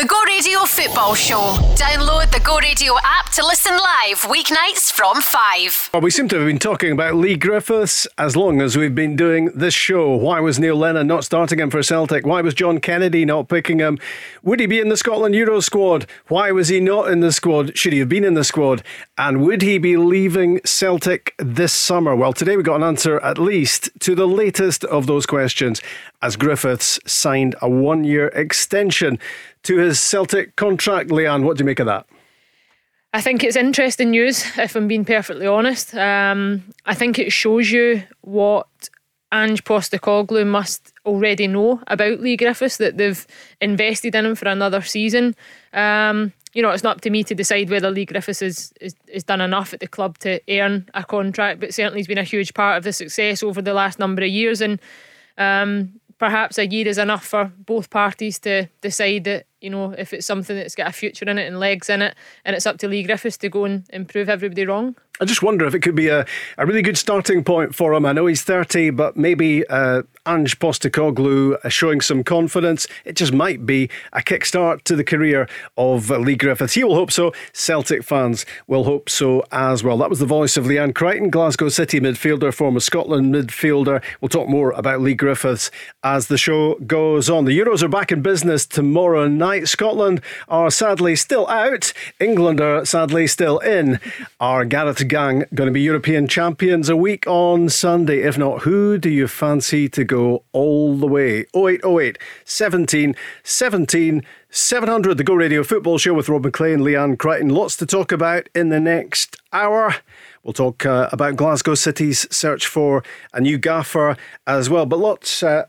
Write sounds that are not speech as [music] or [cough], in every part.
The Go Radio Football Show. Download the Go Radio app to listen live weeknights from 5. Well, we seem to have been talking about Leigh Griffiths as long as we've been doing this show. Why was Neil Lennon not starting him for Celtic? Why was John Kennedy not picking him? Would he be in the Scotland Euro squad? Why was he not in the squad? Should he have been in the squad? And would he be leaving Celtic this summer? Well, today we got an answer at least to the latest of those questions as Griffiths signed a one year extension to his Celtic contract. Leanne, what do you make of that? I think it's interesting news, if I'm being perfectly honest. Um, I think it shows you what Ange Postecoglou must already know about Leigh Griffiths, that they've invested in him for another season. Um, you know, it's not up to me to decide whether Leigh Griffiths has, is, is done enough at the club to earn a contract, but certainly he's been a huge part of the success over the last number of years. And um, perhaps a year is enough for both parties to decide that you know if it's something that's got a future in it and legs in it, and it's up to Leigh Griffiths to go and, and prove everybody wrong. I just wonder if it could be a, a really good starting point for him. I know he's 30, but maybe uh, Ange Postecoglou showing some confidence. It just might be a kickstart to the career of Leigh Griffiths. He will hope so. Celtic fans will hope so as well. That was the voice of Leanne Crichton, Glasgow City midfielder, former Scotland midfielder. We'll talk more about Leigh Griffiths as the show goes on. The Euros are back in business tomorrow night. Scotland are sadly still out. England are sadly still in. Our Gareth gang going to be European champions a week on Sunday? If not, who do you fancy to go all the way? 0808 17 17 700, the Go Radio Football Show with Rob Maclean, Leanne Crichton. Lots to talk about in the next hour. We'll talk uh, about Glasgow City's search for a new gaffer as well. But lots. Uh,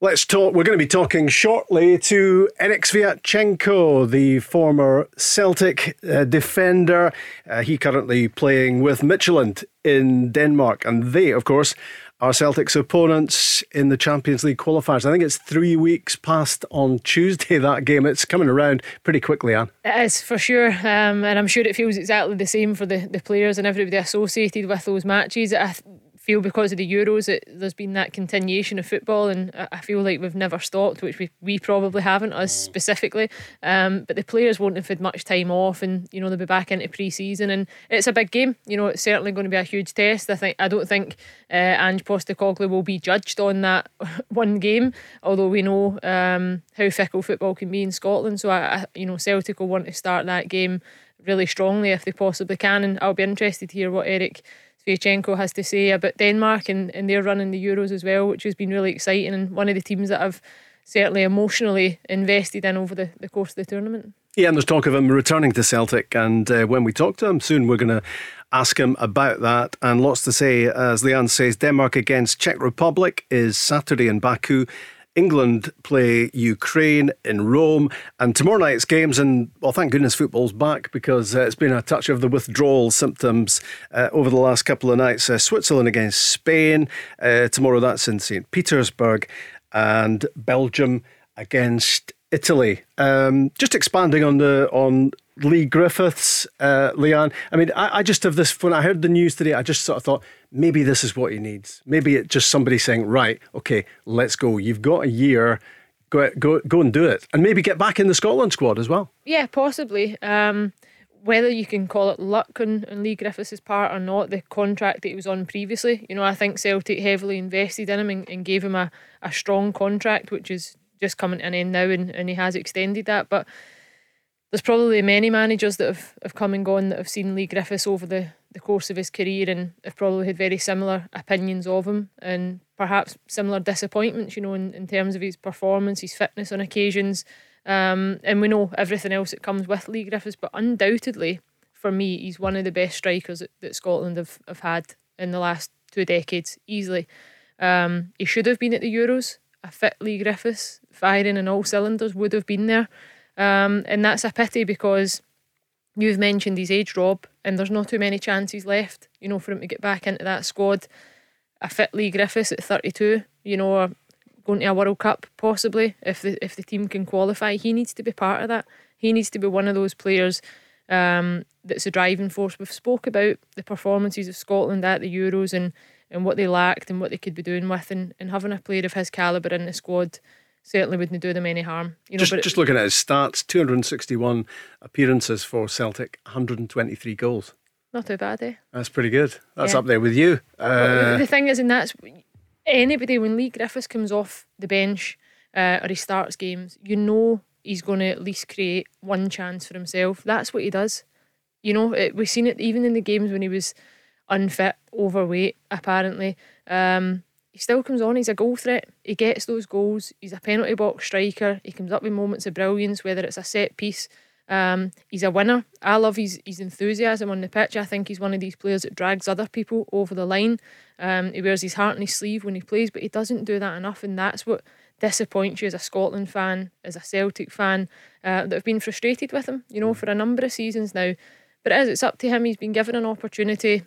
Let's talk. We're going to be talking shortly to Erik Sviatchenko, the former Celtic uh, defender. Uh, he currently playing with Midtjylland in Denmark, and they, of course, are Celtic's opponents in the Champions League qualifiers. I think it's three weeks past on Tuesday [laughs] that game. It's coming around pretty quickly, Anne. It is for sure, um, and I'm sure it feels exactly the same for the, the players and everybody associated with those matches. I, feel because of the Euros, it, there's been that continuation of football, and I feel like we've never stopped, which we, we probably haven't, us specifically. Um, but the players won't have had much time off, and you know they'll be back into pre-season, and it's a big game. You know, it's certainly going to be a huge test. I think I don't think uh, Ange Postecoglou will be judged on that [laughs] one game, although we know um, how fickle football can be in Scotland. So I, I, you know, Celtic will want to start that game really strongly if they possibly can, and I'll be interested to hear what Erik. Sviatchenko has to say about Denmark and, and they're running the Euros as well, which has been really exciting and one of the teams that I've certainly emotionally invested in over the, the course of the tournament. Yeah, and there's talk of him returning to Celtic, and uh, when we talk to him soon, we're going to ask him about that. And lots to say, as Leanne says, Denmark against Czech Republic is Saturday in Baku. England play Ukraine in Rome, and tomorrow night's games. And well, thank goodness football's back because uh, it's been a touch of the withdrawal symptoms uh, over the last couple of nights. Uh, Switzerland against Spain uh, tomorrow. That's in St. Petersburg, and Belgium against Italy. Um, just expanding on the on Leigh Griffiths, uh, Leanne. I mean, I, I, just have this. When I heard the news today, I just sort of thought maybe this is what he needs. Maybe it's just somebody saying, right, okay, let's go. You've got a year. Go, go, go and do it, and maybe get back in the Scotland squad as well. Yeah, possibly. Um, whether you can call it luck on, on Leigh Griffiths' part or not, the contract that he was on previously, you know, I think Celtic heavily invested in him and, and gave him a, a strong contract, which is just coming to an end now, and, and he has extended that. But there's probably many managers that have, have come and gone that have seen Leigh Griffiths over the, the course of his career and have probably had very similar opinions of him and perhaps similar disappointments, you know, in, in terms of his performance, his fitness on occasions. Um, and we know everything else that comes with Leigh Griffiths, but undoubtedly, for me, he's one of the best strikers that, that Scotland have, have had in the last two decades, easily. Um, he should have been at the Euros. A fit Leigh Griffiths, firing in all cylinders, would have been there. Um, and that's a pity because you've mentioned his age, Rob, and there's not too many chances left, you know, for him to get back into that squad. A fit Leigh Griffiths at 32, you know, going to a World Cup possibly if the if the team can qualify. He needs to be part of that. He needs to be one of those players um, that's a driving force. We've spoke about the performances of Scotland at the Euros and, and what they lacked and what they could be doing with, and, and having a player of his calibre in the squad certainly wouldn't do them any harm. You know, just, just looking at his stats 261 appearances for Celtic, 123 goals. Not too bad, eh? That's pretty good. That's yeah. up there with you. Uh, the thing is, and that's anybody, when Leigh Griffiths comes off the bench uh, or he starts games, you know he's going to at least create one chance for himself. That's what he does. You know, it, we've seen it even in the games when he was unfit, overweight, apparently. Um, he still comes on. He's a goal threat. He gets those goals. He's a penalty box striker. He comes up with moments of brilliance, whether it's a set piece. Um, he's a winner. I love his, his enthusiasm on the pitch. I think he's one of these players that drags other people over the line. Um, he wears his heart on his sleeve when he plays, but he doesn't do that enough, and that's what disappoints you as a Scotland fan, as a Celtic fan, uh, that have been frustrated with him, you know, for a number of seasons now. But it is, it's up to him. He's been given an opportunity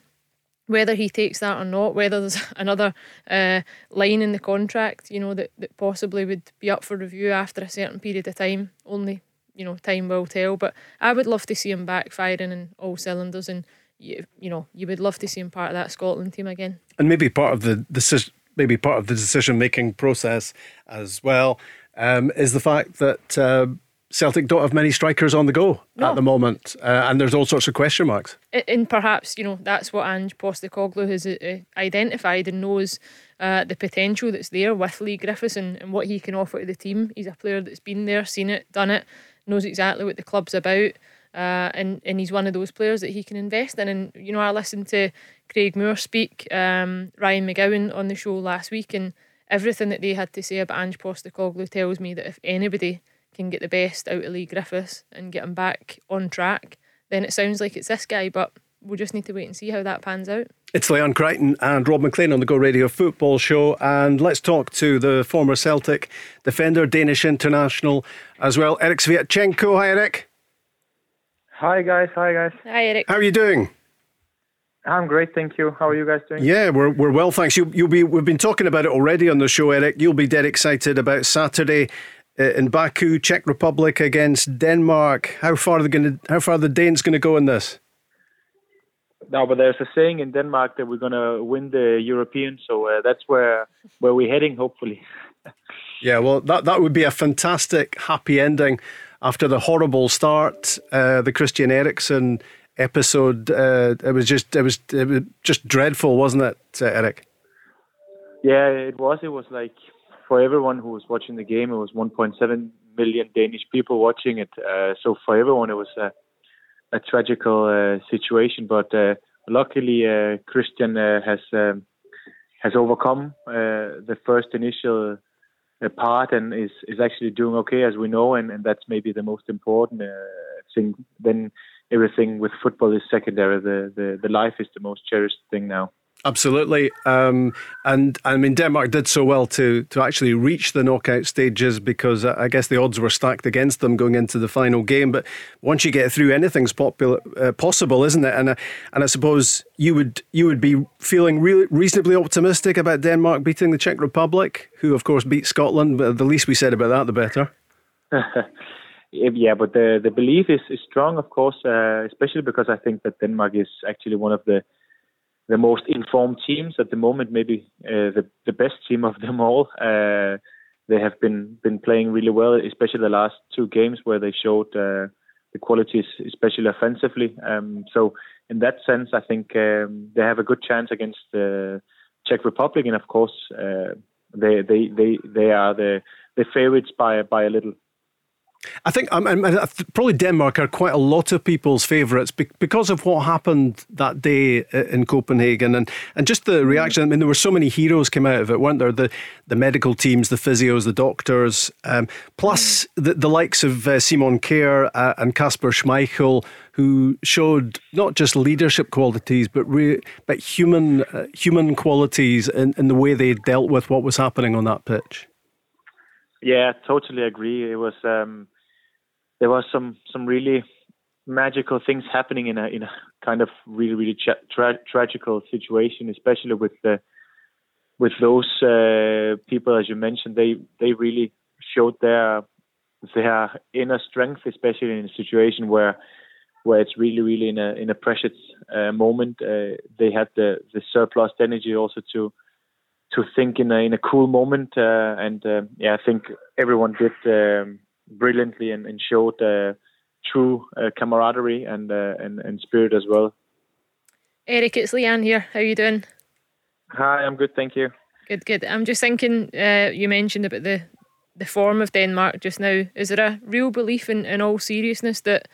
whether he takes that or not, whether there's [laughs] another uh, line in the contract, you know, that, that possibly would be up for review after a certain period of time. Only, you know, time will tell. But I would love to see him back firing in all cylinders, and you, you know, you would love to see him part of that Scotland team again. And maybe part of the decision, maybe part of the decision making process as well, um, is the fact that. Uh, Celtic don't have many strikers on the go no. at the moment, uh, and there's all sorts of question marks. And perhaps you know that's what Ange Postecoglou has uh, identified and knows uh, the potential that's there with Leigh Griffiths and, and what he can offer to the team. He's a player that's been there, seen it, done it, knows exactly what the club's about, uh, and and he's one of those players that he can invest in. And you know, I listened to Craig Moore speak, um, Ryan McGowan on the show last week, and everything that they had to say about Ange Postecoglou tells me that if anybody can get the best out of Leigh Griffiths and get him back on track, then it sounds like it's this guy. But we'll just need to wait and see how that pans out. It's Leanne Crichton and Rob Maclean on the Go Radio Football Show. And let's talk to the former Celtic defender, Danish international as well, Erik Sviatchenko. Hi, Erik. Hi, guys. Hi, guys. Hi, Erik. How are you doing? I'm great, thank you. How are you guys doing? Yeah, we're, we're well, thanks. You, you'll be we've been talking about it already on the show, Erik. You'll be dead excited about Saturday in Baku, Czech Republic against Denmark. How far are they going to? How far are the Danes going to go in this? No, but there's a saying in Denmark that we're going to win the European, so uh, that's where where we're heading, hopefully. [laughs] yeah, well, that that would be a fantastic happy ending after the horrible start, uh, the Christian Eriksen episode. Uh, it was just it was it was just dreadful, wasn't it, Erik? Yeah, it was. It was like for everyone who was watching the game, it was 1.7 million Danish people watching it. Uh, so for everyone, it was a, a tragical uh, situation. But uh, luckily, uh, Christian uh, has um, has overcome uh, the first initial part and is is actually doing okay, as we know, and, and that's maybe the most important thing. Then everything with football is secondary. The, the the life is the most cherished thing now. Absolutely, um, and I mean Denmark did so well to to actually reach the knockout stages because I guess the odds were stacked against them going into the final game. But once you get through, anything's popular, uh, possible, isn't it? And uh, and I suppose you would you would be feeling reasonably optimistic about Denmark beating the Czech Republic, who of course beat Scotland. But the least we said about that, the better. [laughs] yeah, but the the belief is, is strong, of course, uh, especially because I think that Denmark is actually one of the the most informed teams at the moment, maybe uh, the the best team of them all. Uh, they have been been playing really well, especially the last two games where they showed uh, the qualities, especially offensively. Um, so in that sense, I think um, they have a good chance against the Czech Republic, and of course, uh, they they they they are the the favorites by by a little. I think um, probably Denmark are quite a lot of people's favourites because of what happened that day in Copenhagen and, and just the reaction. I mean, there were so many heroes came out of it, weren't there? The the medical teams, the physios, the doctors, um, plus mm. the, the likes of uh, Simon Kjær uh, and Kasper Schmeichel, who showed not just leadership qualities but re- but human uh, human qualities in, in the way they dealt with what was happening on that pitch. Yeah, totally agree. It was um, there was some some really magical things happening in a in a kind of really really tra- tra- tragical situation, especially with the with those uh, people as you mentioned. They they really showed their their inner strength, especially in a situation where where it's really really in a in a precious uh, moment. Uh, they had the the surplus energy also to to think in a in a cool moment. Uh, and uh, yeah, I think everyone did um, brilliantly and, and showed uh, true uh, camaraderie and, uh, and and spirit as well. Erik, it's Leanne here. How are you doing? Hi, I'm good, thank you. Good, good. I'm just thinking. Uh, you mentioned about the the form of Denmark just now. Is there a real belief in, in all seriousness that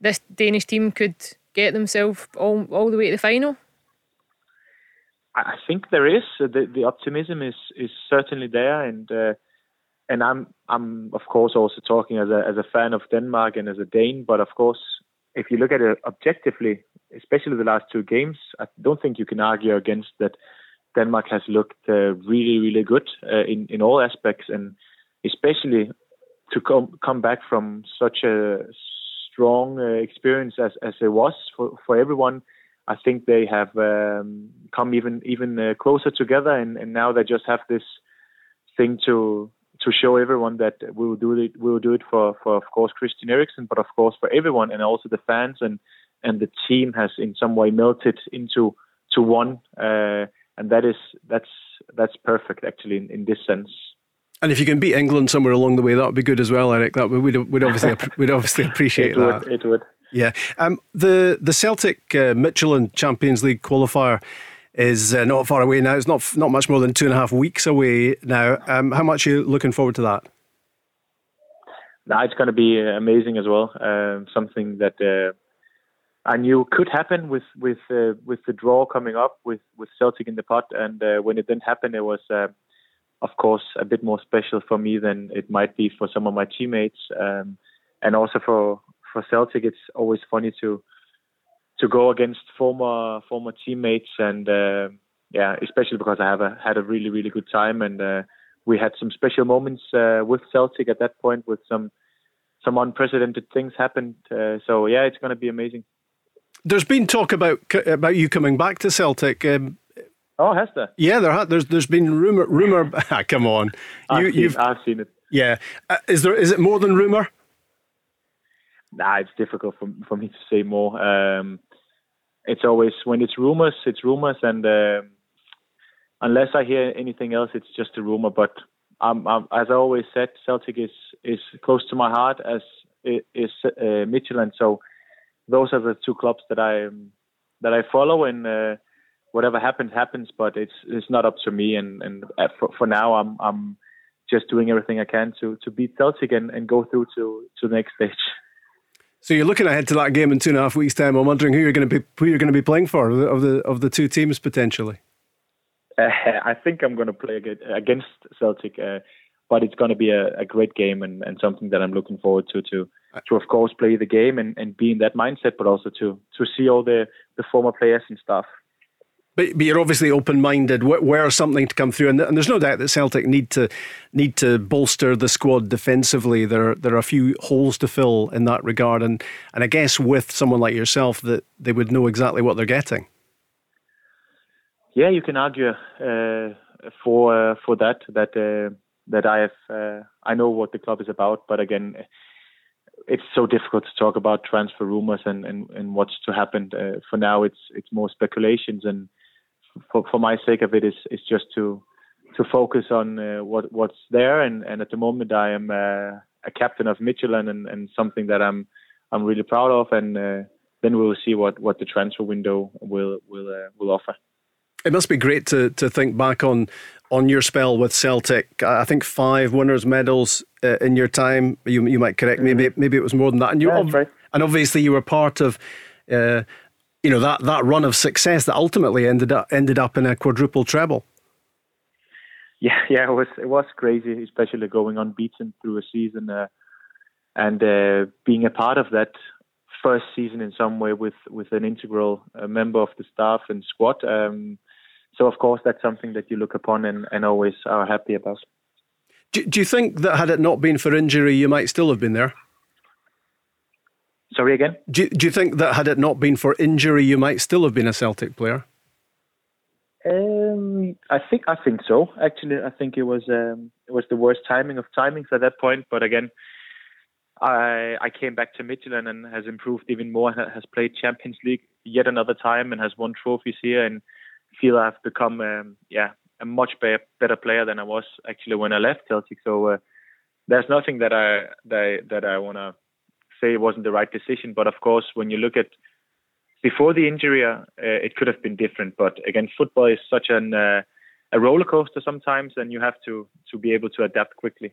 this Danish team could get themselves all all the way to the final? I think there is. The the optimism is is certainly there, and uh, and I'm I'm of course also talking as a as a fan of Denmark and as a Dane, but of course if you look at it objectively, especially the last two games, I don't think you can argue against that. Denmark has looked uh, really really good uh, in in all aspects, and especially to come come back from such a strong uh, experience as as it was for for everyone I think they have um, come even even uh, closer together, and, and now they just have this thing to to show everyone that we will do it. We will do it for for of course Christian Eriksen, but of course for everyone, and also the fans and and the team has in some way melted into to one, uh, and that is that's that's perfect actually in, in this sense. And if you can beat England somewhere along the way, that would be good as well, Erik. That would we'd obviously [laughs] we'd obviously appreciate it that. Would, it would. Yeah. Um, the the Celtic uh, Midtjylland Champions League qualifier is uh, not far away now. It's not not much more than two and a half weeks away now. Um, how much are you looking forward to that? Now it's going to be amazing as well. Um, something that uh, I knew could happen with with uh, with the draw coming up with with Celtic in the pot, and uh, when it didn't happen, it was. Uh, of course, a bit more special for me than it might be for some of my teammates, um, and also for for Celtic, it's always funny to to go against former former teammates, and uh, yeah, especially because I have a, had a really really good time, and uh, we had some special moments uh, with Celtic at that point, with some some unprecedented things happened. Uh, so yeah, it's going to be amazing. There's been talk about about you coming back to Celtic. Um, oh, has there? Yeah, there has. There's there's been rumor rumor. [laughs] come on, I've you, seen, I've seen it. Yeah, uh, is there is it more than rumor? Nah, it's difficult for for me to say more. Um, it's always when it's rumors, it's rumors, and uh, unless I hear anything else, it's just a rumor. But I'm, I'm, as I always said, Celtic is is close to my heart as is uh, Midtjylland. So those are the two clubs that I that I follow, and uh, whatever happens happens. But it's it's not up to me, and and uh, for, for now, I'm I'm just doing everything I can to to beat Celtic and, and go through to to the next stage. So you're looking ahead to that game in two and a half weeks' time. I'm wondering who you're going to be who you're going to be playing for of the of the two teams potentially. Uh, I think I'm going to play against Celtic, uh, but it's going to be a, a great game and, and, something that I'm looking forward to to to of course play the game and, and be in that mindset, but also to to see all the the former players and stuff. But, but you're obviously open-minded. Where something to come through, and, and, there's no doubt that Celtic need to need to bolster the squad defensively. There there are a few holes to fill in that regard, and and I guess with someone like yourself, that they would know exactly what they're getting. Yeah, you can argue uh, for uh, for that that uh, that I have uh, I know what the club is about, but again, it's so difficult to talk about transfer rumors and, and, and what's to happen. Uh, for now, it's it's more speculations and for, for my sake of it is is just to to focus on uh, what what's there and and at the moment I am uh, a captain of Midtjylland and, and something that I'm I'm really proud of and uh, then we will see what what the transfer window will will uh, will offer. It must be great to to think back on on your spell with Celtic. I think five winners medals uh, in your time. You you might correct me. Mm-hmm. Maybe maybe it was more than that. And you yeah, ob- right. and obviously you were part of uh, you know that that run of success that ultimately ended up ended up in a quadruple treble. Yeah, yeah, it was it was crazy, especially going unbeaten through a season, uh, and uh, being a part of that first season in some way with with an integral uh, member of the staff and squad. Um, so of course that's something that you look upon and, and always are happy about. Do, do you think that had it not been for injury, you might still have been there? Sorry again. Do, do you think that had it not been for injury, you might still have been a Celtic player? Um, I think I think so. Actually, I think it was um, it was the worst timing of timings at that point. But again, I I came back to Midtjylland and has improved even more. Has played Champions League yet another time and has won trophies here and feel I've become um, yeah a much better better player than I was actually when I left Celtic. So uh, there's nothing that I that I, that I want to say it wasn't the right decision. But of course, when you look at before the injury, uh, it could have been different. But again, football is such an uh, a roller coaster sometimes, and you have to to be able to adapt quickly.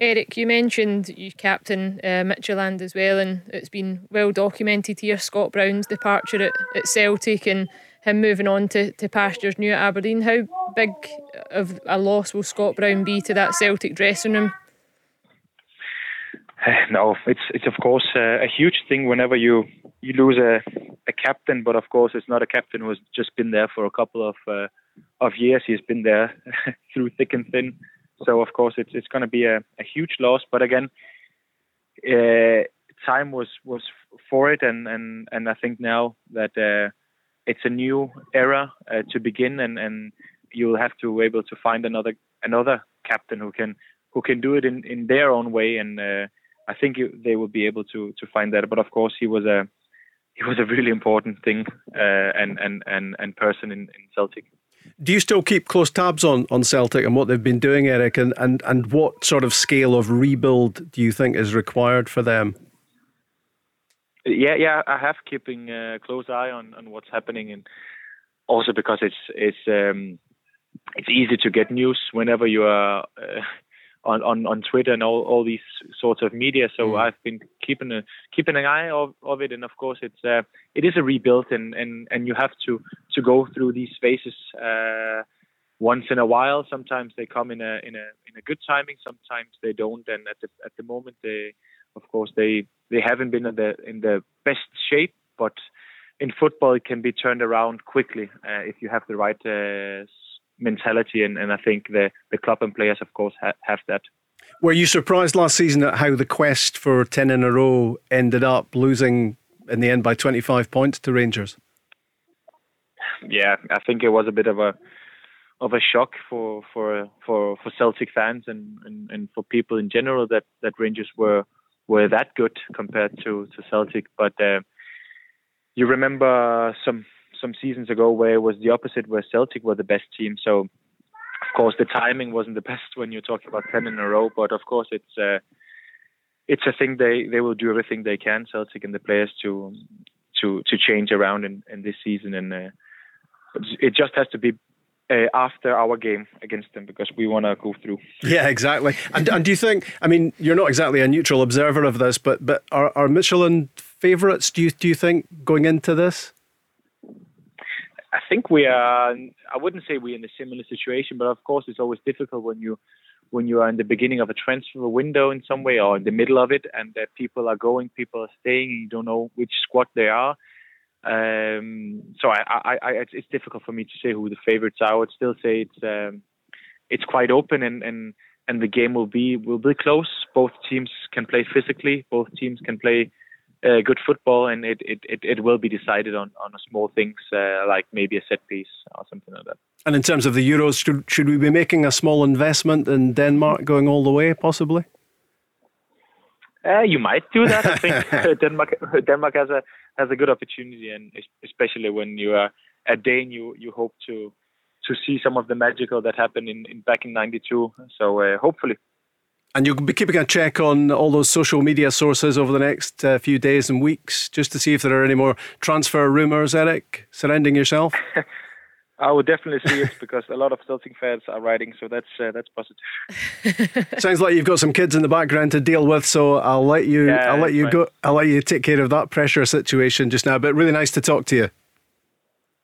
Erik, you mentioned you captain uh, Midtjylland as well, and it's been well documented here Scott Brown's departure at, at Celtic and him moving on to, to pastures new at Aberdeen. How big of a loss will Scott Brown be to that Celtic dressing room? No, it's it's of course uh, a huge thing whenever you you lose a, a captain, but of course it's not a captain who's just been there for a couple of uh, of years. He's been there [laughs] through thick and thin. So of course it's it's going to be a, a huge loss. But again, uh, time was was for it, and and and I think now that uh, it's a new era uh, to begin, and and you'll have to be able to find another another captain who can who can do it in in their own way, and uh, I think they will be able to to find that. But of course, he was a he was a really important thing uh, and and and and person in, in Celtic. Do you still keep close tabs on, on Celtic and what they've been doing, Erik? And, and, and what sort of scale of rebuild do you think is required for them? Yeah, yeah, I have keeping a close eye on, on what's happening, and also because it's it's um, it's easy to get news whenever you are uh, on, on, on Twitter and all, all these sorts of media. So mm. I've been keeping a keeping an eye of, of it, and of course it's uh, it is a rebuild, and, and, and you have to to go through these phases uh, once in a while. Sometimes they come in a in a in a good timing, sometimes they don't, and at the at the moment they of course they they haven't been in the in the best shape, but in football it can be turned around quickly uh, if you have the right uh, mentality, and, and I think the, the club and players, of course, ha- have that. Were you surprised last season at how the quest for 10 in a row ended up losing in the end by 25 points to Rangers? Yeah, I think it was a bit of a of a shock for for for, for Celtic fans and, and, and for people in general that, that Rangers were were that good compared to, to Celtic. But uh, you remember some some seasons ago where it was the opposite, where Celtic were the best team. So, of course, the timing wasn't the [laughs] best when you're talking about ten in a row. But of course, it's uh, it's a thing they they will do everything they can, Celtic and the players, to to to change around in, in this season, and uh, it just has to be uh, after our game against them because we want to go through. Yeah, exactly. And and do you think? I mean, you're not exactly a neutral observer of this, but but are are Midtjylland favourites? Do you do you think going into this? Think we are. I wouldn't say we're in a similar situation, but of course, it's always difficult when you when you are in the beginning of a transfer window in some way or in the middle of it, and that people are going, people are staying, and you don't know which squad they are. Um, so I, I, I, it's difficult for me to say who the favorites are. I would still say it's um, it's quite open, and, and and the game will be will be close. Both teams can play physically. Both teams can play uh, good football, and it, it, it, it, will be decided on, on small things uh, like maybe a set piece or something like that. And in terms of the Euros, should, should we be making a small investment in Denmark going all the way, possibly? Uh, you might do that. I think [laughs] [laughs] Denmark Denmark has a has a good opportunity, and especially when you are a Dane, you you hope to to see some of the magical that happened in, in back in '92. So uh, hopefully. And you'll be keeping a check on all those social media sources over the next uh, few days and weeks just to see if there are any more transfer rumours, Erik, surrounding yourself? [laughs] I would definitely see it because a lot of Celtic fans are writing, so that's uh, that's positive. [laughs] Sounds like you've got some kids in the background to deal with, so I'll let you yeah, I'll let you go I'll let you take care of that pressure situation just now. But really nice to talk to you.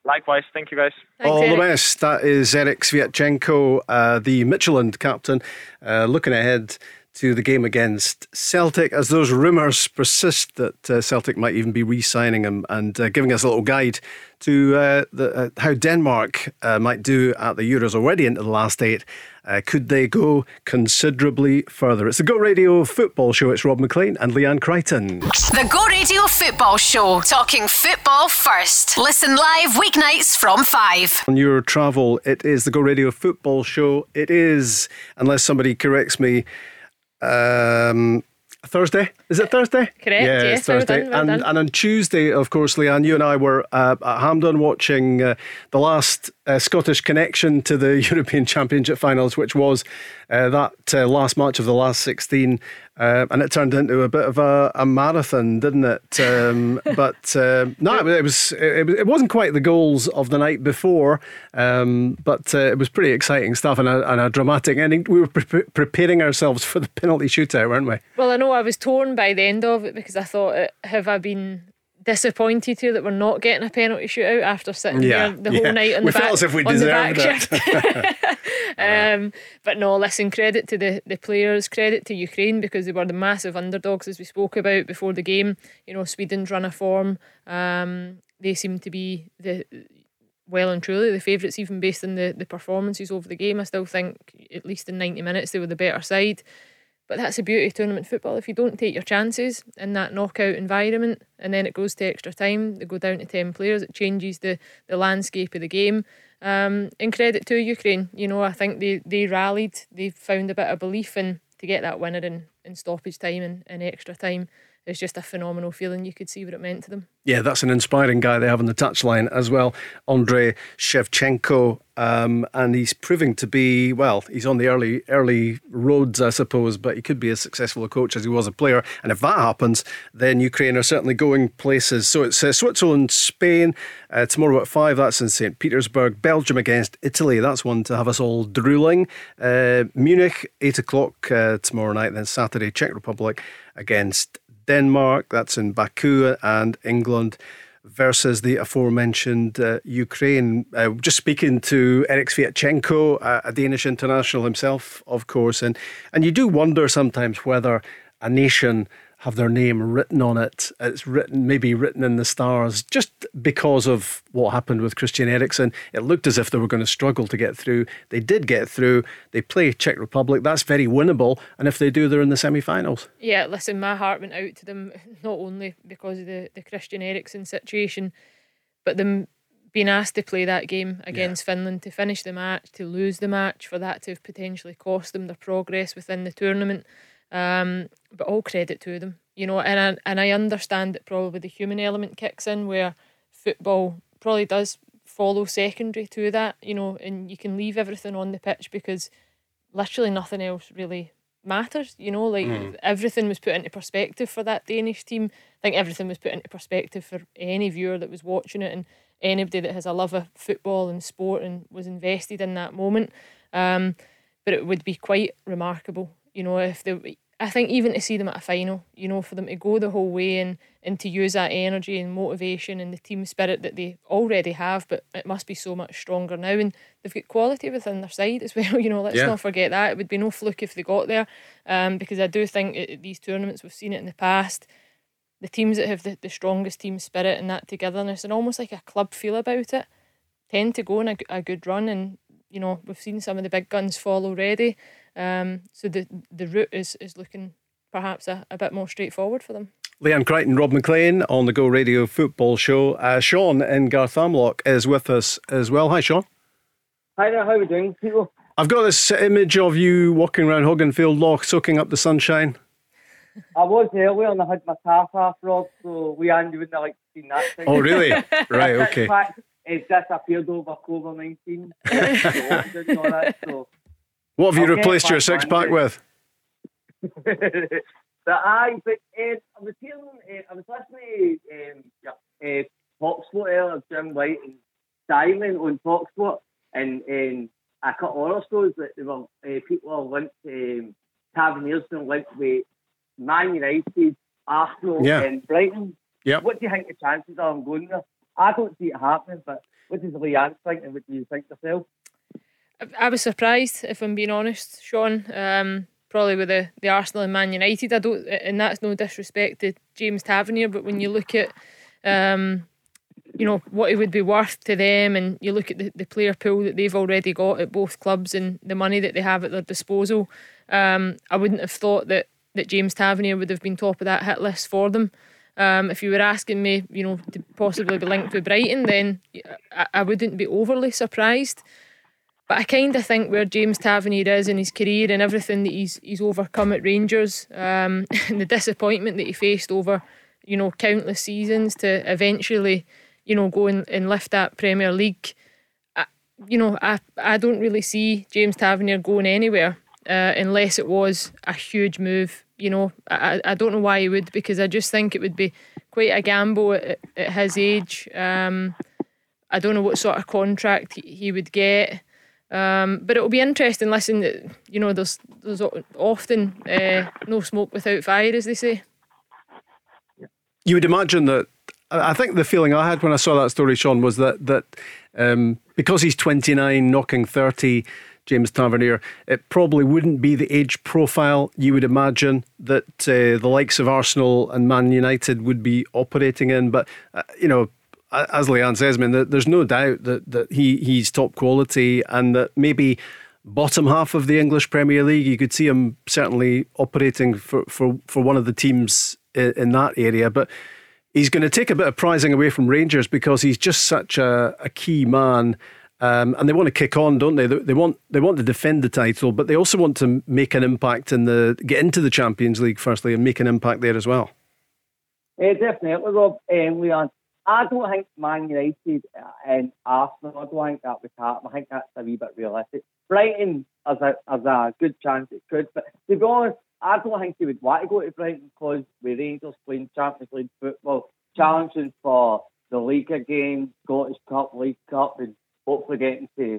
Likewise, thank you guys. Thanks, All Erik. the best. That is Erik Sviatchenko, uh, the Midtjylland captain, uh, looking ahead to the game against Celtic as those rumours persist that uh, Celtic might even be re signing him and uh, giving us a little guide to uh, the, uh, how Denmark uh, might do at the Euros already into the last eight. Uh, could they go considerably further? It's the Go Radio football show. It's Rob Maclean and Leanne Crichton. The Go Radio football show, talking football first. Listen live weeknights from 5. On your travel, it is the Go Radio football show. It is, unless somebody corrects me, um, Thursday. Is it Thursday? Correct. Yeah, it's Thursday. Well done, well and, and, on Tuesday, of course, Leanne, you and I were uh, at Hampden watching uh, the last uh, Scottish connection to the [laughs] European Championship finals, which was uh, that uh, last match of the last 16. Uh, and it turned into a bit of a, a marathon, didn't it? Um, [laughs] but no, it was it, it, wasn't quite the goals of the night before, um, but it was pretty exciting stuff and a, and a dramatic ending. We were pre- preparing ourselves [laughs] for the penalty shootout, weren't we? Well, I know I was torn by the end of it because I thought, have I been disappointed here that we're not getting a penalty shootout after sitting yeah, here the whole night on we the back, felt as if we deserved it. [laughs] [laughs] um, but no, listen, credit to the, the players, credit to Ukraine because they were the massive underdogs as we spoke about before the game. You know, Sweden's run a form. Um, they seem to be the well and truly the favourites, even based on the, the performances over the game. I still think, at least in 90 minutes, they were the better side. But that's the beauty of tournament football. If you don't take your chances in that knockout environment and then it goes to extra time, they go down to 10 players, it changes the, the landscape of the game. Um, and credit to Ukraine. You know, I think they, they rallied, they found a bit of belief in to get that winner in, in stoppage time and, and extra time it's just a phenomenal feeling. You could see what it meant to them. Yeah, that's an inspiring guy they have on the touchline as well, Andrei Shevchenko, um, and he's proving to be well. He's on the early early roads, I suppose, but he could be as successful a coach as he was a player. And if that happens, then Ukraine are certainly going places. So it's uh, Switzerland, Spain uh, tomorrow at five. That's in St Petersburg. Belgium against Italy. That's one to have us all drooling. Uh, Munich eight o'clock uh, tomorrow night. Then Saturday, Czech Republic against Denmark, that's in Baku, and England versus the aforementioned uh, Ukraine. Uh, just speaking to Erik Sviatchenko, uh, a Danish international himself, of course, and and you do wonder sometimes whether a nation have their name written on it. It's written, maybe written in the stars, just because of what happened with Christian Eriksen. It looked as if they were going to struggle to get through. They did get through. They play Czech Republic. That's very winnable. And if they do, they're in the semi finals. Yeah, listen, my heart went out to them, not only because of the, the Christian Eriksen situation, but them being asked to play that game against yeah. Finland, to finish the match, to lose the match, for that to have potentially cost them their progress within the tournament. Um, but all credit to them, you know. And I, and I understand that probably the human element kicks in where football probably does follow secondary to that, you know, and you can leave everything on the pitch because literally nothing else really matters, you know, like mm. everything was put into perspective for that Danish team. I think everything was put into perspective for any viewer that was watching it and anybody that has a love of football and sport and was invested in that moment. Um, but it would be quite remarkable, you know, if they I think even to see them at a final, you know, for them to go the whole way and, and to use that energy and motivation and the team spirit that they already have, but it must be so much stronger now. And they've got quality within their side as [laughs] well. You know, let's yeah. not forget that. It would be no fluke if they got there, um, because I do think at these tournaments, we've seen it in the past, the teams that have the, the strongest team spirit and that togetherness and almost like a club feel about it tend to go on a, a good run. And, you know, we've seen some of the big guns fall already. Um, so the the route is is looking perhaps a, a bit more straightforward for them. Leanne Crichton, Rob Maclean on the Go Radio Football Show. Uh, Sean in Garthamlock is with us as well. Hi, Sean. Hi there. How are you doing, people? I've got this image of you walking around Hogganfield Loch, soaking up the sunshine. I was earlier and I had my cap off, Rob, so we Andy wouldn't have like seen that thing. Oh, really? [laughs] right, okay. In fact, it disappeared over COVID 19. [laughs] so what have you I'll replaced your six pack with? but I, but um, I was hearing, uh, I was listening to um, yeah, uh, Talksport earlier, Jim White and Simon on Talksport, and um, I cut horror stories that there were uh, people are linked to um, Taverniers and linked with Man United, Arsenal, yeah. and Brighton. Yep. What do you think the chances are of going there? I don't see it happening, but what does Leanne think and what do you think yourself? I was surprised, if I'm being honest, Sean. Um, probably with the, the Arsenal and Man United. I don't, and that's no disrespect to James Tavernier, but when you look at, um, you know, what it would be worth to them, and you look at the, the player pool that they've already got at both clubs and the money that they have at their disposal, um, I wouldn't have thought that that James Tavernier would have been top of that hit list for them. Um, if you were asking me, you know, to possibly be linked with Brighton, then I, I wouldn't be overly surprised. But I kind of think where James Tavernier is in his career and everything that he's he's overcome at Rangers, um, [laughs] and the disappointment that he faced over, you know, countless seasons to eventually, you know, go and, and lift that Premier League. I, you know, I I don't really see James Tavernier going anywhere uh, unless it was a huge move. You know, I I don't know why he would because I just think it would be quite a gamble at, at his age. Um, I don't know what sort of contract he, he would get. Um, but it'll be interesting. Listen, you know, there's there's often uh, no smoke without fire, as they say. You would imagine that. I think the feeling I had when I saw that story, Sean, was that that um, because he's 29, knocking 30, James Tavernier, it probably wouldn't be the age profile you would imagine that uh, the likes of Arsenal and Man United would be operating in. But uh, you know, as Leanne says, I mean, there's no doubt that, that he he's top quality and that maybe bottom half of the English Premier League, you could see him certainly operating for, for, for one of the teams in, in that area. But he's going to take a bit of prizing away from Rangers because he's just such a, a key man. Um, and they want to kick on, don't they? They want they want to defend the title, but they also want to make an impact in the get into the Champions League firstly and make an impact there as well. Yeah, definitely, Rob and Leanne. I don't think Man United and Arsenal, I don't think that would happen. I think that's a wee bit realistic. Brighton has a, has a good chance it could, but to be honest, I don't think he would want to go to Brighton because with Rangers playing Champions League football, challenging for the League again, Scottish Cup, League Cup, and hopefully getting to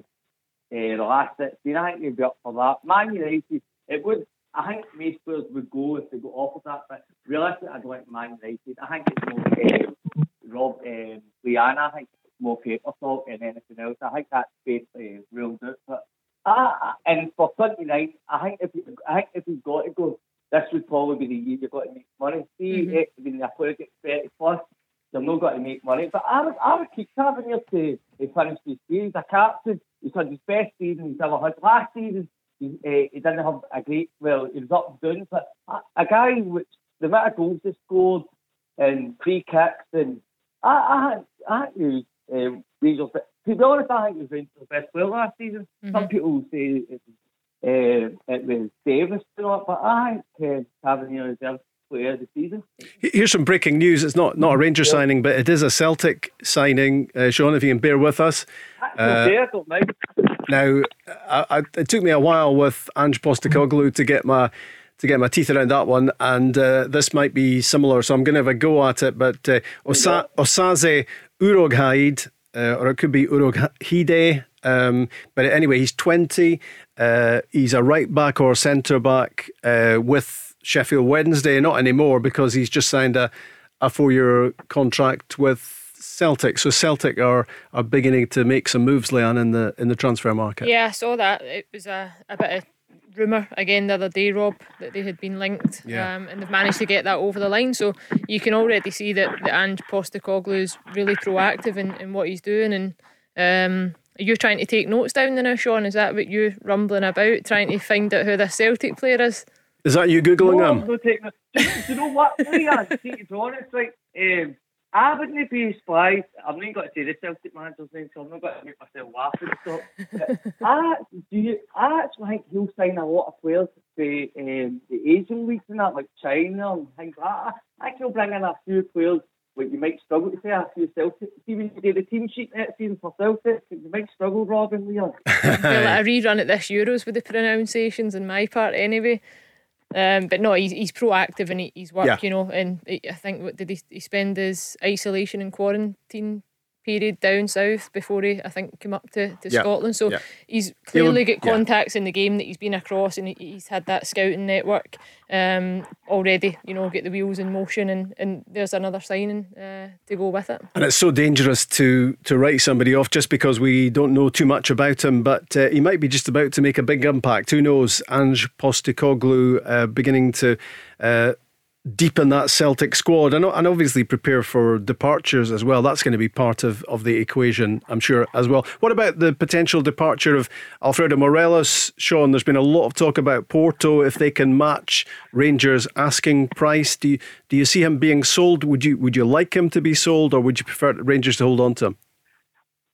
uh, the last 16. I think he'd be up for that. Man United, it would. I think most players would go if they got offered that, but realistically, I don't think Man United. I think it's more. Uh, Rob um, Leanne, I think more paper talk than anything else. I think that's basically ruled out. But uh, and for 29, I think if you, I think if you've got to go, this would probably be the year you've got to make money. See, mm-hmm. it, when the gets 30 plus, they've not got to make money. But I would, I would keep Tavernier to, to finish season. He's a captain. He's had his best season he's ever had. Last season, he, uh, he didn't have a great, well, he was up and down, but a, a guy which the amount of goals he scored and free kicks and I, I, I think um, Rangers. To be honest, I think he was Rangers the best player last season. Mm-hmm. Some people say it, uh, it was Davis, but I think uh, Tavernier is the player of the season. Here's some breaking news. It's not, not a Ranger yeah. signing, but it is a Celtic signing. Uh, Sean, if you can bear with us. Uh, okay, I don't mind. Now, I, I, it took me a while with Ange Postecoglou to get my to get my teeth around that one. And uh, this might be similar, so I'm going to have a go at it. But uh, Osa- Osaze Uroghaide, uh, or it could be Uroghide. Um, but anyway, he's 20. Uh, he's a right back or centre back uh, with Sheffield Wednesday. Not anymore because he's just signed a, a four year contract with Celtic. So Celtic are are beginning to make some moves, Leanne, in the in the transfer market. Yeah, I saw that. It was a, a bit of rumour again the other day, Rob, that they had been linked, yeah. um, and they've managed to get that over the line. So you can already see that the Ange Postecoglou is really proactive in, in what he's doing. And um, are you trying to take notes down now, Sean? Is that what you're rumbling about, trying to find out who the Celtic player is? Is that you googling no, them? Do you know what? Leah, to be honest, like. Um, I wouldn't be surprised. I'm not going to say the Celtic manager's name, so I'm not going to make myself laugh and stuff. [laughs] I, do you, I actually think he'll sign a lot of players for um, the Asian leagues and that, like China and things like that. I think he'll bring in a few players like you might struggle to say a few Celtic. See when you do the team sheet next season for Celtic, you might struggle, Robin Leon. [laughs] well, a rerun at this Euros with the pronunciations in my part anyway. Um, but no, he's, he's proactive in his work, yeah. you know. And I think what did he, he spend his isolation and quarantine period down south before he, I think, came up to, to Scotland. So he's clearly got contacts in the game that he's been across, and he's had that scouting network um, already. You know, get the wheels in motion, and, and there's another signing uh, to go with it. And it's so dangerous to to write somebody off just because we don't know too much about him, but uh, he might be just about to make a big impact. Who knows? Ange Postecoglou uh, beginning to uh, deepen that Celtic squad and, and obviously prepare for departures as well. That's going to be part of, of the equation, I'm sure, as well. What about the potential departure of Alfredo Morelos? Sean, there's been a lot of talk about Porto if they can match Rangers' asking price. Do you, do you see him being sold? Would you would you like him to be sold or would you prefer Rangers to hold on to him?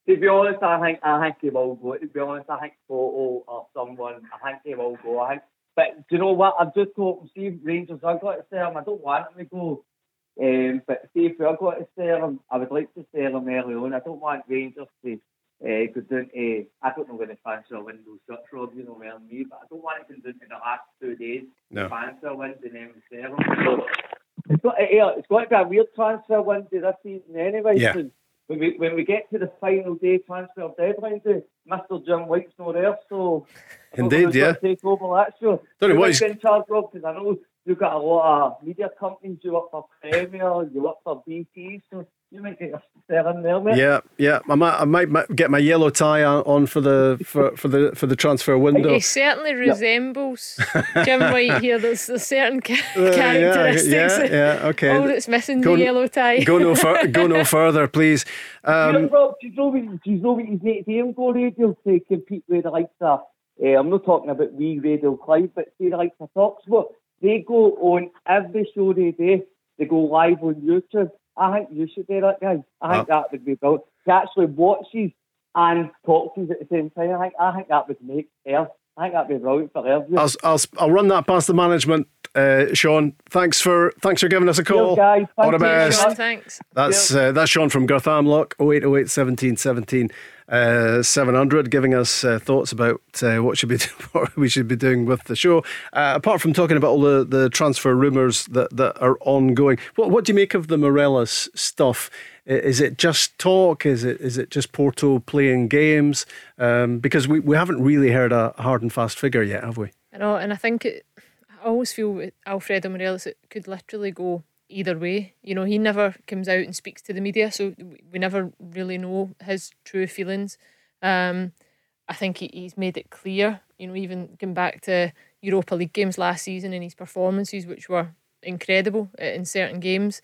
to be honest, I think I think he will go. To be honest, I think Toto or someone. I think he will go. I think. But do you know what? I've just got to see Rangers. I've got to say him. I don't want him to go. Um, but see if we're going to sell him, I would like to sell him early on. I don't want Rangers to uh, go down to. I don't know when the transfer window shuts, Rob. You know than me, but I don't want it to go down to the last two days. No. Transfer window and then we sell him. So it's got, it's got to be a weird transfer window this season anyway. Yeah. so when we when we get to the final day transfer deadline day, Mr. Jim White's not there, so Indeed, yeah. Take over that show. Don't know what he's- in charge of because I know you've got a lot of media companies. You work for Premier, you work for BT, so you might get your stare there, mate. Yeah, yeah. I might, I might get my yellow tie on- on for the for, for the for the transfer window. He certainly resembles Jim White here. There's, there's certain [laughs] ca- Uh, characteristics. yeah, yeah, okay. All that's missing Go the yellow tie. Go no fur- [laughs] go no further, please. Um, Rob, do you know what, do you know what his next aim go radio to compete with the likes of, uh, I'm not talking about we Radio Clyde, but say the likes of Talksport, they go on every show they do, they go live on YouTube. I think you should do that, guys. I think that would be brilliant. To actually watches and talks to you at the same time, I think, I think that would make air. I think that'd be brilliant for air. I'll, I'll I'll run that past the management, uh, Sean. Thanks for thanks for giving us a call. Cheers, guys. All the Thank you. best. Sean, thanks. That's uh, that's Sean from Garthamlock, 0808 17 17 uh, 700, giving us uh, thoughts about uh, what should be [laughs] what we should be doing with the show. Uh, apart from talking about all the, the transfer rumours that, that are ongoing, what what do you make of the Morelos stuff? Is it just talk? Is it is it just Porto playing games? Um, because we, we haven't really heard a hard and fast figure yet, have we? I know, and I think it, I always feel with Alfredo Morelos it could literally go either way. You know, he never comes out and speaks to the media, so we- never really know his true feelings. Um, I think he, he's made it clear. You know, even going back to Europa League games last season and his performances, which were incredible in certain games.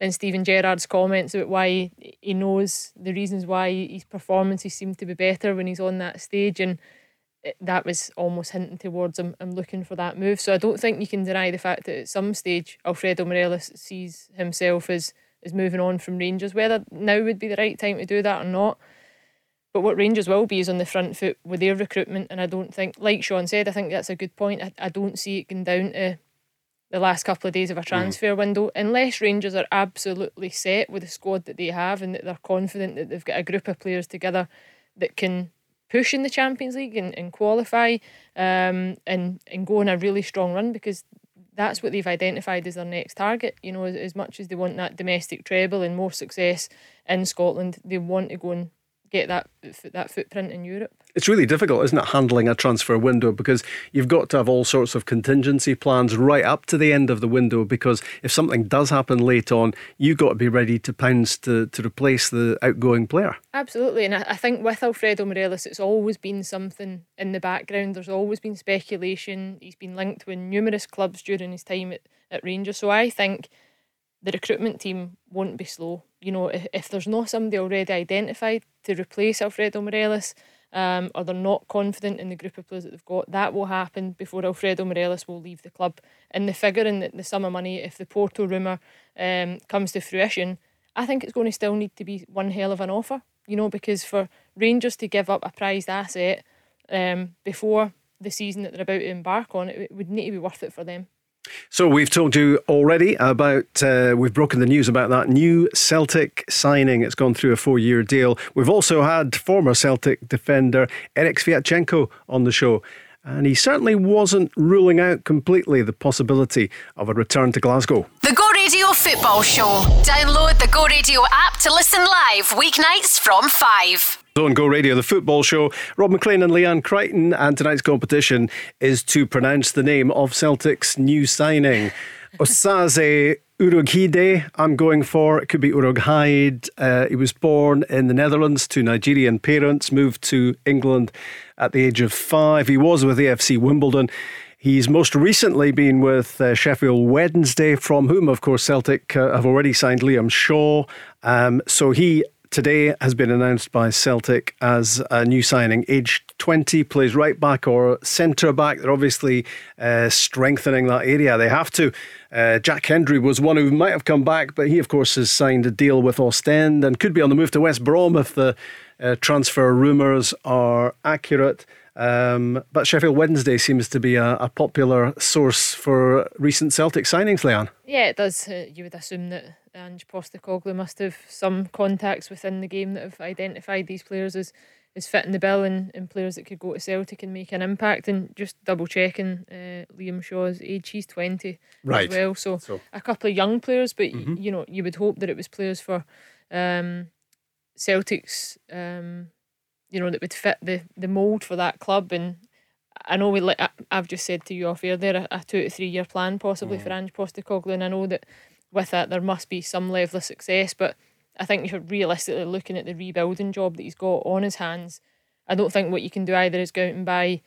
And Steven Gerrard's comments about why he, he knows the reasons why his performances seem to be better when he's on that stage, and that was almost hinting towards him, him looking for that move. So I don't think you can deny the fact that at some stage Alfredo Morelos sees himself as as moving on from Rangers. Whether now would be the right time to do that or not. But what Rangers will be is on the front foot with their recruitment, and I don't think, like Sean said, I think that's a good point. I, I don't see it going down to the last couple of days of a mm. transfer window, unless Rangers are absolutely set with the squad that they have and that they're confident that they've got a group of players together that can push in the Champions League and, and qualify um, and, and go on a really strong run because that's what they've identified as their next target. You know, as, as much as they want that domestic treble and more success in Scotland, they want to go and get that that footprint in Europe. It's really difficult, isn't it, handling a transfer window because you've got to have all sorts of contingency plans right up to the end of the window because if something does happen late on, you've got to be ready to pounce to, to replace the outgoing player. Absolutely, and I, think with Alfredo Morelos, it's always been something in the background. There's always been speculation. He's been linked with numerous clubs during his time at, at Rangers. So I think the recruitment team won't be slow. You know, if, if there's not somebody already identified to replace Alfredo Morelos, um, or they're not confident in the group of players that they've got, that will happen before Alfredo Morelos will leave the club. And the figure in the, the sum of money, if the Porto rumour um, comes to fruition, I think it's going to still need to be one hell of an offer. You know, because for Rangers to give up a prized asset um, before the season that they're about to embark on, it would need to be worth it for them. So we've told you already about, uh, we've broken the news about that new Celtic signing. It's gone through a four year deal. We've also had former Celtic defender Erik Sviatchenko on the show. And he certainly wasn't ruling out completely the possibility of a return to Glasgow. The Go Radio Football Show. Download the Go Radio app to listen live weeknights from 5. On Go Radio, the football show. Rob Maclean and Leanne Crichton, and tonight's competition is to pronounce the name of Celtic's new signing, [laughs] Osaze Urhoghide. I'm going for it could be Urhoghide. Uh, he was born in the Netherlands to Nigerian parents, moved to England at the age of five. He was with AFC Wimbledon. He's most recently been with uh, Sheffield Wednesday, from whom, of course, Celtic uh, have already signed Liam Shaw. Um, so he today has been announced by Celtic as a new signing. Aged 20, plays right back or centre back. They're obviously uh, strengthening that area. They have to. Uh, Jack Hendry was one who might have come back, but he, of course, has signed a deal with Ostend and could be on the move to West Brom if the uh, transfer rumours are accurate. Um, but Sheffield Wednesday seems to be a, a, popular source for recent Celtic signings, Leanne. Yeah, it does. Uh, you would assume that Ange Postecoglou must have some contacts within the game that have identified these players as, as fitting the bill and, and players that could go to Celtic and make an impact. And just double checking uh, Liam Shaw's age, he's 20 right. as well. So, so, a couple of young players, but mm-hmm. you know, you would hope that it was players for um, Celtic's. Um, you know, that would fit the, the mould for that club. And I know we like I've just said to you off air there a, a two to three year plan possibly mm. for Ange Postecoglou, and I know that with that there must be some level of success. But I think if you're realistically looking at the rebuilding job that he's got on his hands, I don't think what you can do either is go out and buy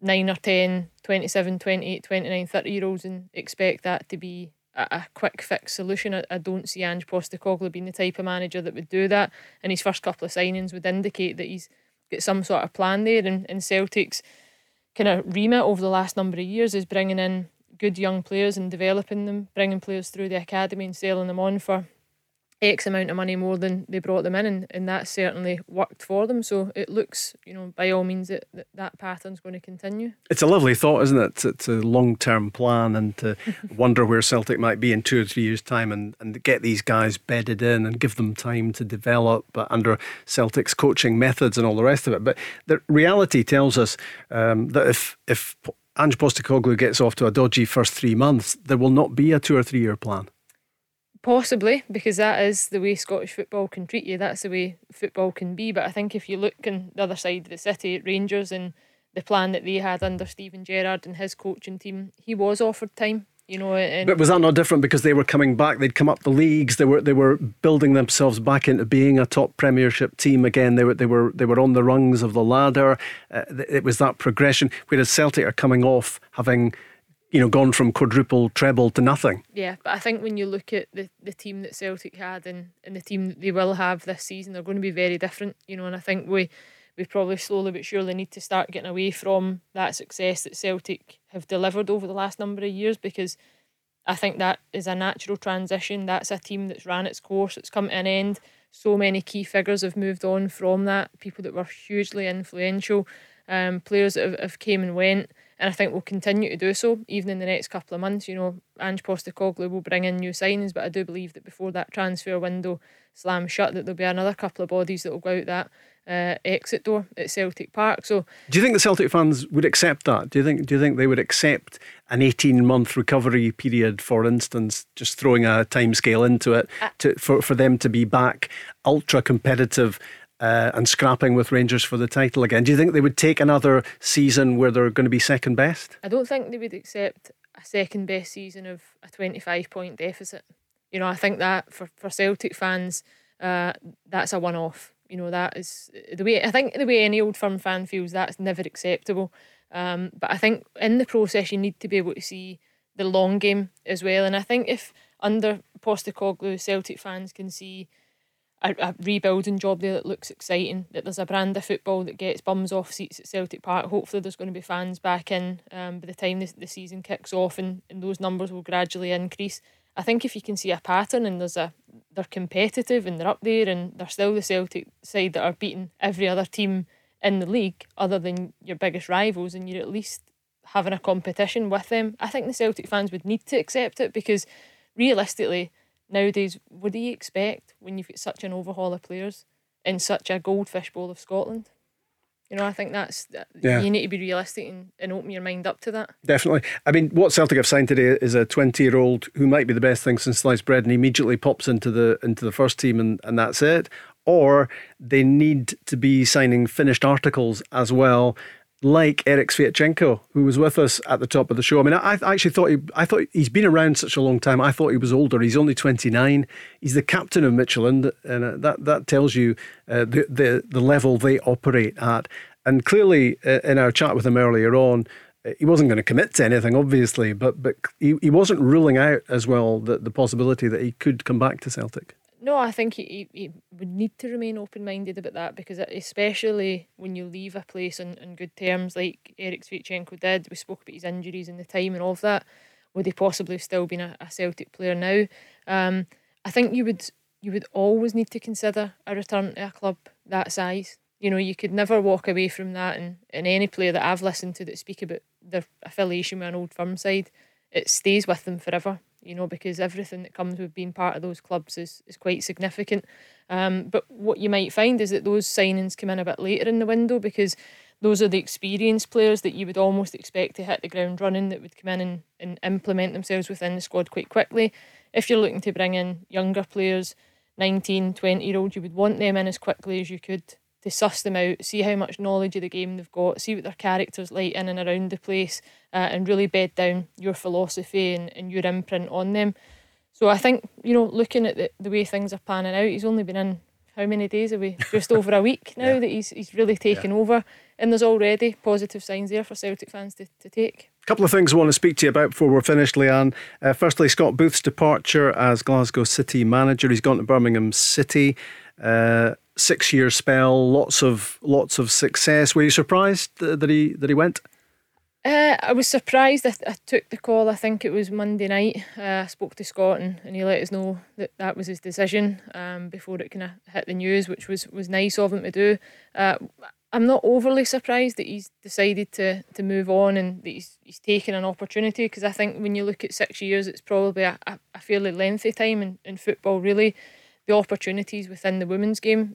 9 or 10, 27, 28, 29, 30 year olds and expect that to be a, quick fix solution. I, I don't see Ange Postecoglou being the type of manager that would do that. And his first couple of signings would indicate that he's got some sort of plan there. And, and Celtic's kind of remit over the last number of years is bringing in good young players and developing them, bringing players through the academy and selling them on for X amount of money more than they brought them in, and, and that certainly worked for them. So it looks, you know, by all means that that, that pattern's going to continue. It's a lovely thought, isn't it? It's, a long term plan and to [laughs] wonder where Celtic might be in two or three years' time and, and get these guys bedded in and give them time to develop under Celtic's coaching methods and all the rest of it. But the reality tells us um, that if, if Ange Postecoglou gets off to a dodgy first three months, there will not be a two or three year plan. Possibly, because that is the way Scottish football can treat you. That's the way football can be. But I think if you look on the other side of the city Rangers and the plan that they had under Steven Gerrard and his coaching team, he was offered time. You know, and but was that not different because they were coming back? They'd come up the leagues. They were they were building themselves back into being a top Premiership team again. They were they were they were on the rungs of the ladder. Uh, it was that progression. Whereas Celtic are coming off having you know, gone from quadruple treble to nothing. Yeah, but I think when you look at the, the team that Celtic had and, and the team that they will have this season, they're going to be very different, you know, and I think we we probably slowly but surely need to start getting away from that success that Celtic have delivered over the last number of years because I think that is a natural transition. That's a team that's ran its course, it's come to an end. So many key figures have moved on from that, people that were hugely influential, um, players that have, have came and went and I think we'll continue to do so even in the next couple of months. You know, Ange Postecoglou will bring in new signings, but I do believe that before that transfer window slams shut, that there'll be another couple of bodies that will go out that uh, exit door at Celtic Park. So, do you think the Celtic fans would accept that? Do you think? Do you think they would accept an eighteen-month recovery period, for instance, just throwing a timescale into it, uh, to, for for them to be back ultra competitive uh, and scrapping with Rangers for the title again. Do you think they would take another season where they're going to be second best? I don't think they would accept a second best season of a 25 point deficit. You know, I think that for, for Celtic fans, uh, that's a one off. You know, that is the way I think the way any old firm fan feels that's never acceptable. Um, but I think in the process, you need to be able to see the long game as well. And I think if under Postecoglou, Celtic fans can see a, a, rebuilding job there that looks exciting. That there's a brand of football that gets bums off seats at Celtic Park. Hopefully, there's going to be fans back in um, by the time the, the season kicks off, and, and those numbers will gradually increase. I think if you can see a pattern and there's a they're competitive and they're up there and they're still the Celtic side that are beating every other team in the league other than your biggest rivals, and you're at least having a competition with them. I think the Celtic fans would need to accept it because realistically nowadays, what do you expect when you've got such an overhaul of players in such a goldfish bowl of Scotland? You know, I think that's uh, yeah. you need to be realistic and, and open your mind up to that. Definitely. I mean, what Celtic have signed today is a twenty-year-old who might be the best thing since sliced bread, and immediately pops into the into the first team, and, and that's it. Or they need to be signing finished articles as well like Erik Sviatchenko, who was with us at the top of the show. I mean, I, I, actually thought he, I thought he's been around such a long time. I thought he was older. He's only 29. He's the captain of Midtjylland, and uh, that that tells you uh, the, the the level they operate at. And clearly, uh, in our chat with him earlier on, uh, he wasn't going to commit to anything, obviously, but but he, he wasn't ruling out as well the, the possibility that he could come back to Celtic. No, I think he, he would need to remain open minded about that because, especially when you leave a place on, on good terms, like Erik Sviatchenko did, we spoke about his injuries and the time and all of that. Would he possibly still been a, a Celtic player now? Um, I think you would you would always need to consider a return to a club that size. You know, you could never walk away from that. And, and any player that I've listened to that speak about their affiliation with an old firm side, it stays with them forever you know, because everything that comes with being part of those clubs is, is quite significant. Um, but what you might find is that those signings come in a bit later in the window because those are the experienced players that you would almost expect to hit the ground running that would come in and, and implement themselves within the squad quite quickly. If you're looking to bring in younger players, 19, 20 year olds, you would want them in as quickly as you could to suss them out, see how much knowledge of the game they've got, see what their characters like in and around the place, uh, and really bed down your philosophy and, and your imprint on them. So I think, you know, looking at the, the way things are panning out, he's only been in how many days away? [laughs] Just over a week now yeah. that he's he's really taken yeah. over. And there's already positive signs there for Celtic fans to, to take. A couple of things I want to speak to you about before we're finished, Leanne. Uh, firstly, Scott Booth's departure as Glasgow City manager. He's gone to Birmingham City. Uh, six year spell, lots of lots of success. Were you surprised that he that he went? Uh, I was surprised. I, I, took the call. I think it was Monday night. Uh, I spoke to Scott and, and he let us know that that was his decision um, before it kind of hit the news, which was was nice of him to do. Uh, I'm not overly surprised that he's decided to to move on and that he's he's taken an opportunity because I think when you look at six years, it's probably a, a fairly lengthy time in, in football. Really, the opportunities within the women's game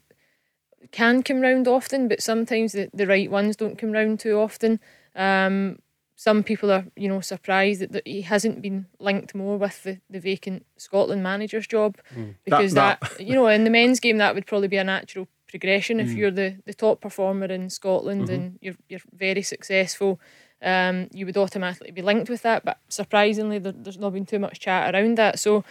can come round often, but sometimes the, the right ones don't come round too often. Um, some people are, you know, surprised that, that he hasn't been linked more with the, the vacant Scotland manager's job mm. because that, that, that, you know, in the men's game that would probably be a natural progression if mm. you're the, the top performer in Scotland mm-hmm. and you're you're very successful. Um, you would automatically be linked with that, but surprisingly, there, there's not been too much chat around that. So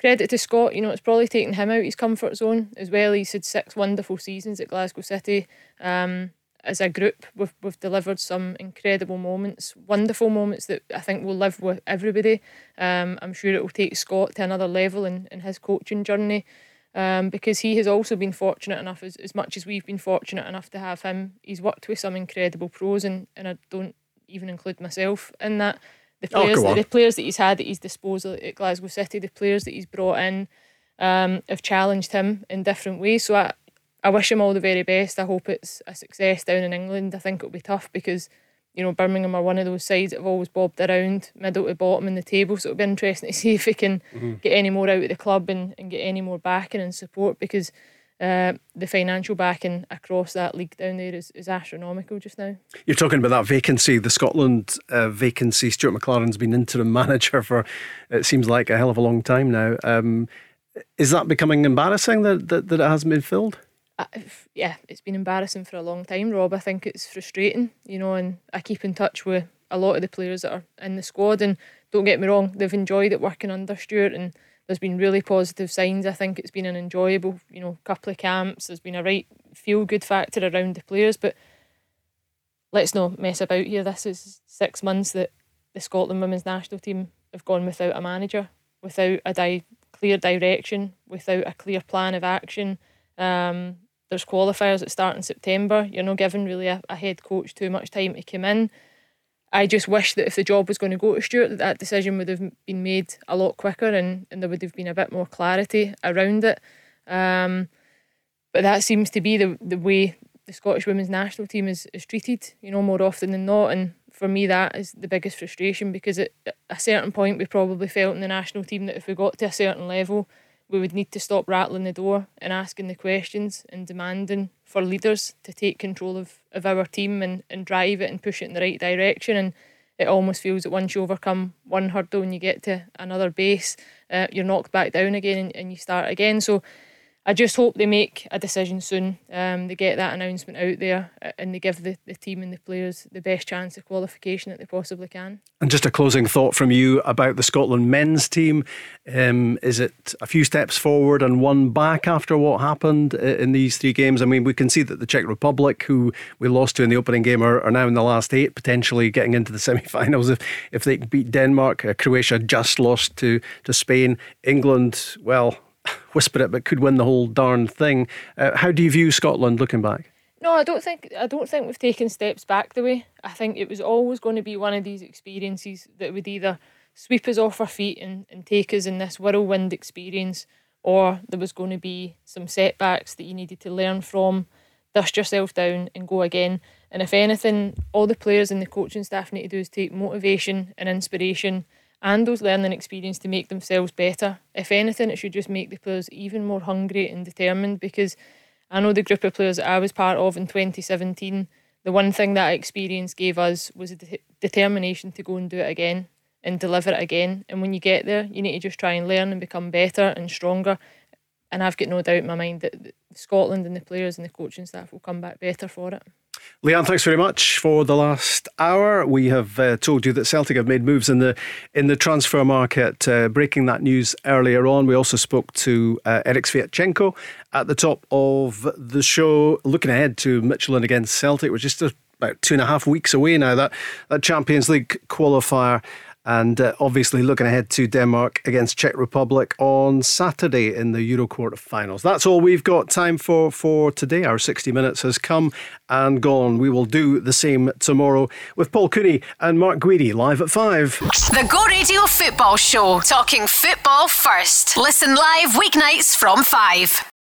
credit to Scott, you know, it's probably taken him out his comfort zone as well. He's had six wonderful seasons at Glasgow City. Um, as a group, we've, we've delivered some incredible moments, wonderful moments that I think will live with everybody. Um, I'm sure it will take Scott to another level in, in his coaching journey um, because he has also been fortunate enough, as, as much as we've been fortunate enough to have him, he's worked with some incredible pros, and, and I don't even include myself in that the oh, players, oh, the, the, players that he's had at his disposal at Glasgow City, the players that he's brought in, um, have challenged him in different ways. So I, I wish him all the very best. I hope it's a success down in England. I think it'll be tough because, you know, Birmingham are one of those sides that have always bobbed around middle to bottom in the table. So it'll be interesting to [laughs] see if he can mm-hmm. get any more out of the club and, and get any more backing and support because uh, the financial backing across that league down there is, is astronomical just now. You're talking about that vacancy, the Scotland uh, vacancy. Stuart McLaren's been interim [laughs] manager for it seems like a hell of a long time now. Um, is that becoming embarrassing that, that, that it hasn't been filled? Uh, yeah, it's been embarrassing for a long time, Rob. I think it's frustrating, you know, and I keep in touch with a lot of the players that are in the squad. And don't get me wrong, they've enjoyed it working under Stuart and there's been really positive signs. I think it's been an enjoyable, you know, couple of camps. There's been a right feel good factor around the players, but let's not mess about here. This is six months that the Scotland women's national team have gone without a manager, without a di- clear direction, without a clear plan of action. Um, there's qualifiers that start in September. You're not given really a, a head coach too much time to come in. I just wish that if the job was going to go to Stuart, that that decision would have been made a lot quicker and, and there would have been a bit more clarity around it. Um, but that seems to be the, the way the Scottish women's national team is, is treated, you know, more often than not. And for me, that is the biggest frustration because at a certain point, we probably felt in the national team that if we got to a certain level, we would need to stop rattling the door and asking the questions and demanding for leaders to take control of, of our team and, and drive it and push it in the right direction. And it almost feels that once you overcome one hurdle and you get to another base, uh, you're knocked back down again and, and you start again. So I just hope they make a decision soon. Um, they get that announcement out there uh, and they give the, the team and the players the best chance of qualification that they possibly can. And just a closing thought from you about the Scotland men's team. Um, is it a few steps forward and one back after what happened in these three games? I mean, we can see that the Czech Republic, who we lost to in the opening game, are, are now in the last eight, potentially getting into the [laughs] semi finals if, if they beat Denmark. Uh, Croatia just lost to, to Spain. England, well, [laughs] whisper it, but could win the whole darn thing. Uh, how do you view Scotland looking back? No, I don't think I don't think we've taken steps back the way. I think it was always going to be one of these experiences that would either sweep us off our feet and, and take us in this whirlwind experience, or there was going to be some setbacks that you needed to learn from, dust yourself down and go again. And if anything, all the players and the coaching staff need to do is take motivation and inspiration and those learning experience to make themselves better. If anything, it should just make the players even more hungry and determined because I know the group of players that I was part of in 2017, the one thing that experience gave us was a de- determination to go and do it again and deliver it again. And when you get there, you need to just try and learn and become better and stronger. And I've got no doubt in my mind that Scotland and the players and the coaching staff will come back better for it. Leanne, thanks very much for the last hour. We have uh, told you that Celtic have made moves in the in the transfer market, uh, breaking that news earlier on. We also spoke to uh, Erik Sviatchenko at the top of the show, looking ahead to Midtjylland against Celtic. which is just about two and a half weeks away now. That that Champions League qualifier and uh, obviously looking ahead to Denmark against Czech Republic on Saturday in the Euro quarter-finals. That's all we've got time for for today. Our 60 minutes has come and gone. We will do the same tomorrow with Paul Cooney and Mark Guidi live at 5. The Go Radio Football Show, talking football first. Listen live weeknights from 5.